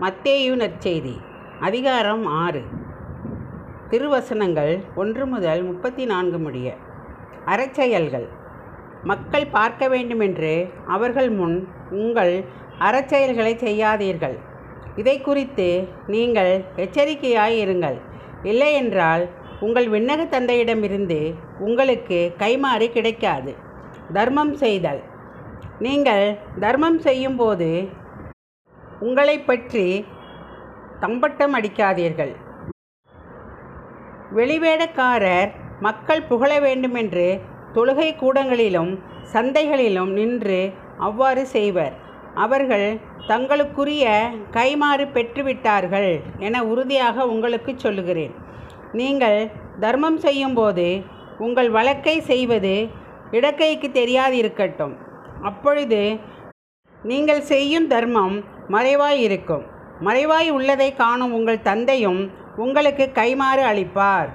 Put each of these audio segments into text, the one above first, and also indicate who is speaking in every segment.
Speaker 1: மத்தேயு நற்செய்தி அதிகாரம் ஆறு. திருவசனங்கள் ஒன்று முதல் முப்பத்தி நான்கு முடிய. அறச்செயல்கள். மக்கள் பார்க்க வேண்டுமென்று அவர்கள் முன் உங்கள் அறச்செயல்களை செய்யாதீர்கள். இதை குறித்து நீங்கள் எச்சரிக்கையாய் இருங்கள். இல்லையென்றால் உங்கள் விண்ணக தந்தையிடமிருந்து உங்களுக்கு கைமாறு கிடைக்காது. தர்மம் செய்தல். நீங்கள் தர்மம் செய்யும்போது உங்களைப் பற்றி தம்பட்டம் அடிக்காதீர்கள். வெளிவேடக்காரர் மக்கள் புகழ வேண்டுமென்று தொழுகை கூடங்களிலும் சந்தைகளிலும் நின்று அவ்வாறு செய்வர். அவர்கள் தங்களுக்குரிய கைமாறு பெற்றுவிட்டார்கள் என உறுதியாக உங்களுக்கு சொல்லுகிறேன். நீங்கள் தர்மம் செய்யும்போது உங்கள் வழக்கை செய்வது இடக்கைக்கு தெரியாதிருக்கட்டும். அப்பொழுது நீங்கள் செய்யும் தர்மம் மறைவாய் இருக்கும். மறைவாய் உள்ளதை காணும் உங்கள் தந்தையும் உங்களுக்கு கைமாறு அளிப்பார்.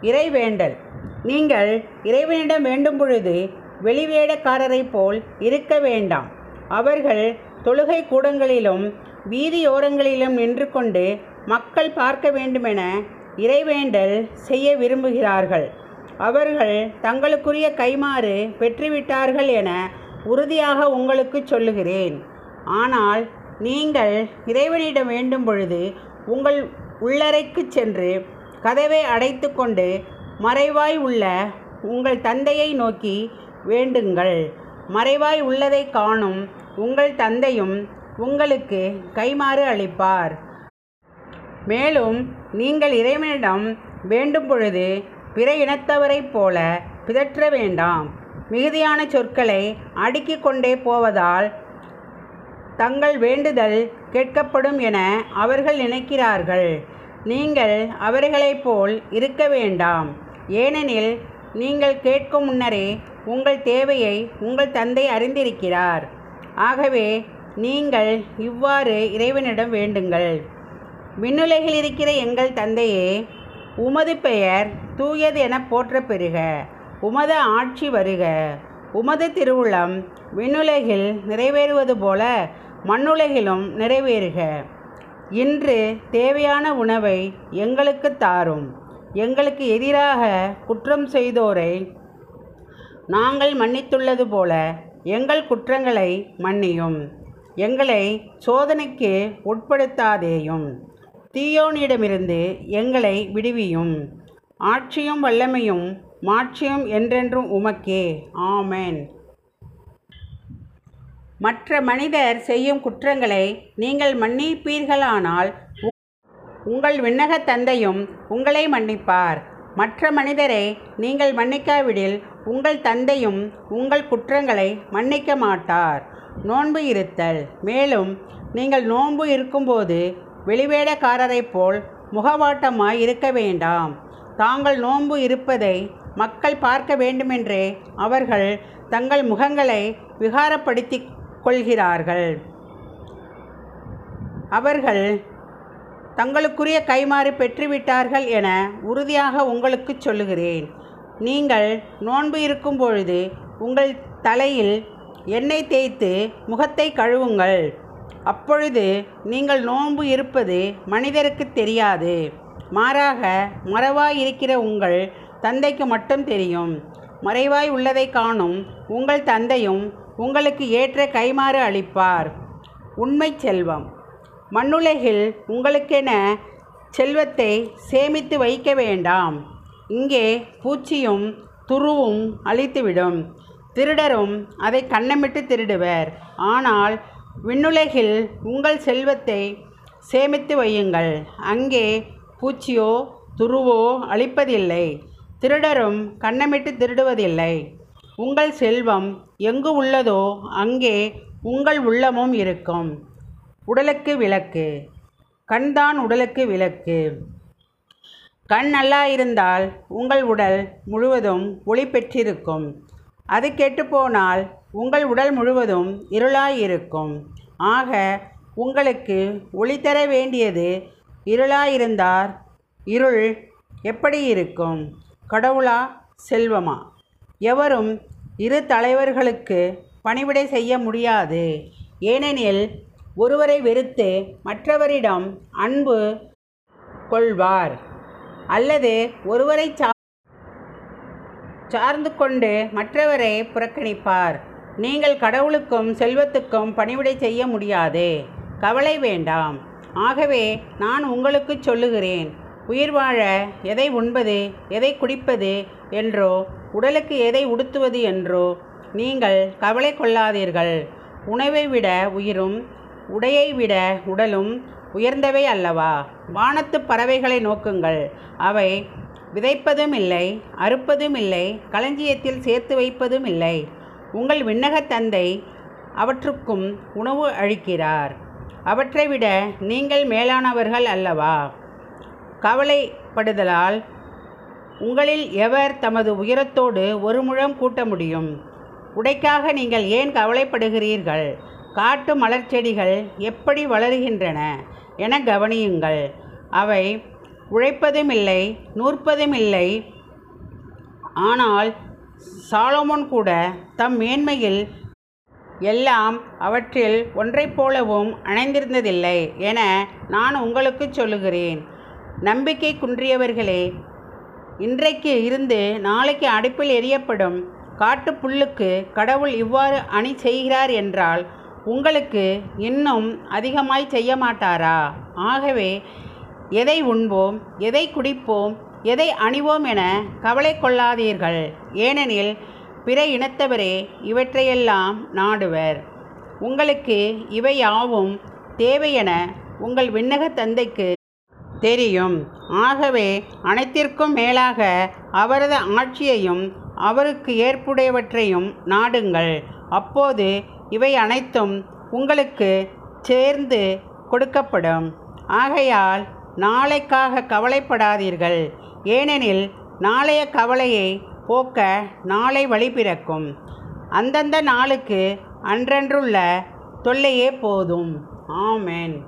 Speaker 1: இறைவேண்டல். நீங்கள் இறைவனிடம் வேண்டும் பொழுது வெளிவேடக்காரரைப் போல் இருக்க வேண்டாம். அவர்கள் தொழுகை கூடங்களிலும் வீதியோரங்களிலும் நின்று கொண்டு மக்கள் பார்க்க வேண்டுமென இறைவேண்டல் செய்ய விரும்புகிறார்கள். அவர்கள் தங்களுக்குரிய கைமாறு பெற்றுவிட்டார்கள் என உறுதியாக உங்களுக்கு சொல்லுகிறேன். ஆனால் நீங்கள் இறைவனிடம் வேண்டும் பொழுது உங்கள் உள்ளறைக்கு சென்று கதவை அடைத்து கொண்டு மறைவாய் உள்ள உங்கள் தந்தையை நோக்கி வேண்டுங்கள். மறைவாய் உள்ளதை காணும் உங்கள் தந்தையும் உங்களுக்கு கைமாறு அளிப்பார். மேலும் நீங்கள் இறைவனிடம் வேண்டும் பொழுது பிற இனத்தவரைப் போல பிதற்ற வேண்டாம். மிகுதியான சொற்களை அடுக்கிக் கொண்டே போவதால் தங்கள் வேண்டுதல் கேட்கப்படும் என அவர்கள் நினைக்கிறார்கள். நீங்கள் அவர்களைப் போல் இருக்க வேண்டாம். ஏனெனில் நீங்கள் கேட்கும் முன்னரே உங்கள் தேவையை உங்கள் தந்தை அறிந்திருக்கிறார். ஆகவே நீங்கள் இவ்வாறு இறைவனிடம் வேண்டுங்கள். விண்ணுலகில் இருக்கிற எங்கள் தந்தையே உமது பெயர் தூயது என போற்ற பெறுக உமது ஆட்சி வருக. உமது திருவுளம் விண்ணுலகில் நிறைவேறுவது போல மண்ணுலகிலும் நிறைவேறுக. இன்று தேவையான உணவை எங்களுக்கு தாரும். எங்களுக்கு எதிராக குற்றம் செய்தோரை நாங்கள் மன்னித்துள்ளது போல எங்கள் குற்றங்களை மன்னியும். எங்களை சோதனைக்கு உட்படுத்தாதேயும். தீயோனிடமிருந்து எங்களை விடுவியும். ஆட்சியும் வல்லமையும் மாட்சியும் என்றென்றும் உமக்கே. ஆமென். மற்ற மனிதர் செய்யும் குற்றங்களை நீங்கள் மன்னிப்பீர்களானால் உங்கள் விண்ணக தந்தையும் உங்களை மன்னிப்பார். மற்ற மனிதரை நீங்கள் மன்னிக்காவிடில் உங்கள் தந்தையும் உங்கள் குற்றங்களை மன்னிக்க மாட்டார். நோன்பு இருத்தல். மேலும் நீங்கள் நோன்பு இருக்கும்போது வெளிவேடக்காரரைப் போல் முகவாட்டமாய் இருக்க வேண்டாம். தாங்கள் நோன்பு இருப்பதை மக்கள் பார்க்க வேண்டுமென்றே அவர்கள் தங்கள் முகங்களை விகாரப்படுத்தி கொள்கிறார்கள். அவர்கள் தங்களுக்குரிய கைமாறு பெற்றுவிட்டார்கள் என உறுதியாக உங்களுக்கு சொல்லுகிறேன். நீங்கள் நோன்பு இருக்கும் பொழுது உங்கள் தலையில் எண்ணெய் தேய்த்து முகத்தை கழுவுங்கள். அப்பொழுது நீங்கள் நோன்பு இருப்பது மனிதருக்கு தெரியாது. மாறாக மறைவாய் இருக்கிற உங்கள் தந்தைக்கு மட்டும் தெரியும். மறைவாய் உள்ளதை காணும் உங்கள் தந்தையும் உங்களுக்கு ஏற்ற கைமாறு அளிப்பார். உண்மை செல்வம். மண்ணுலகில் உங்களுக்கென செல்வத்தை சேமித்து வைக்க வேண்டாம். இங்கே பூச்சியும் துருவும் அழித்துவிடும். திருடரும் அதை கண்ணமிட்டு திருடுவர். ஆனால் விண்ணுலகில் உங்கள் செல்வத்தை சேமித்து வையுங்கள். அங்கே பூச்சியோ துருவோ அழிப்பதில்லை. திருடரும் கண்ணமிட்டு திருடுவதில்லை. உங்கள் செல்வம் எங்கு உள்ளதோ அங்கே உங்கள் உள்ளமும் இருக்கும். உடலுக்கு விளக்கு. கண்தான் உடலுக்கு விளக்கு. கண் நல்லா இருந்தால் உங்கள் உடல் முழுவதும் ஒளி பெற்றிருக்கும். அது கெட்டுப்போனால் உங்கள் உடல் முழுவதும் இருளாயிருக்கும். ஆக உங்களுக்கு ஒளி தர வேண்டியது இருளாயிருந்தார். இருள் எப்படி இருக்கும்? கடவுளா செல்வமா? எவரும் இரு தலைவர்களுக்கு பணிவிடை செய்ய முடியாது. ஏனெனில் ஒருவரை வெறுத்து மற்றவரிடம் அன்பு கொள்வார். அல்லது ஒருவரை சா சார்ந்து கொண்டு மற்றவரை புறக்கணிப்பார். நீங்கள் கடவுளுக்கும் செல்வத்துக்கும் பணிவிடை செய்ய முடியாது. கவலை வேண்டாம். ஆகவே நான் உங்களுக்கு சொல்லுகிறேன். உயிர் வாழ எதை உண்பது எதை குடிப்பது என்றோ உடலுக்கு எதை உடுத்துவது என்றோ நீங்கள் கவலை கொள்ளாதீர்கள். உணவை விட உயிரும் உடையை விட உடலும் உயர்ந்தவை அல்லவா? வானத்து பறவைகளை நோக்குங்கள். அவை விதைப்பதும் இல்லை அறுப்பதும் இல்லை களஞ்சியத்தில் சேர்த்து வைப்பதும் இல்லை. உங்கள் விண்ணக தந்தை அவற்றுக்கும் உணவு அளிக்கிறார். அவற்றை விட நீங்கள் மேலானவர்கள் அல்லவா? கவலைப்படுதலால் உங்களில் எவர் தமது உயரத்தோடு ஒரு முழம் கூட்ட முடியும்? உடைக்காக நீங்கள் ஏன் கவலைப்படுகிறீர்கள்? காட்டு மலர்ச்செடிகள் எப்படி வளருகின்றன? என கவனியுங்கள். அவை உழைப்பதும் இல்லை நூற்பதும் இல்லை ஆனால் சாலமோன் கூட தம் மேன்மையில் எல்லாம் அவற்றில் ஒன்றைப் போலவும் அணைந்திருந்ததில்லை என நான் உங்களுக்கு சொல்லுகிறேன். நம்பிக்கை குன்றியவர்களே இன்றைக்கு இருந்து நாளைக்கு அடுப்பில் எரியப்படும் காட்டுப்புல்லுக்கு கடவுள் இவ்வாறு அணி செய்கிறார் என்றால் உங்களுக்கு இன்னும் அதிகமாய் செய்ய மாட்டாரா? ஆகவே எதை உண்போம் எதை குடிப்போம் எதை அணிவோம் என கவலை கொள்ளாதீர்கள். ஏனெனில் பிற இனத்தவரே இவற்றையெல்லாம் நாடுவர். உங்களுக்கு இவை யாவும் தேவையென உங்கள் விண்ணக தந்தைக்கு தெரியும். ஆகவே அனைத்திற்கும் மேலாக அவரது ஆட்சியையும் அவருக்கு ஏற்புடையவற்றையும் நாடுங்கள். அப்போது இவை அனைத்தும் உங்களுக்கு சேர்ந்து கொடுக்கப்படும். ஆகையால் நாளைக்காக கவலைப்படாதீர்கள். ஏனெனில் நாளைய கவலையை போக்க நாளை வழி பிறக்கும். அந்தந்த நாளுக்கு அன்றன்றுள்ள தொல்லையே போதும். ஆமேன்.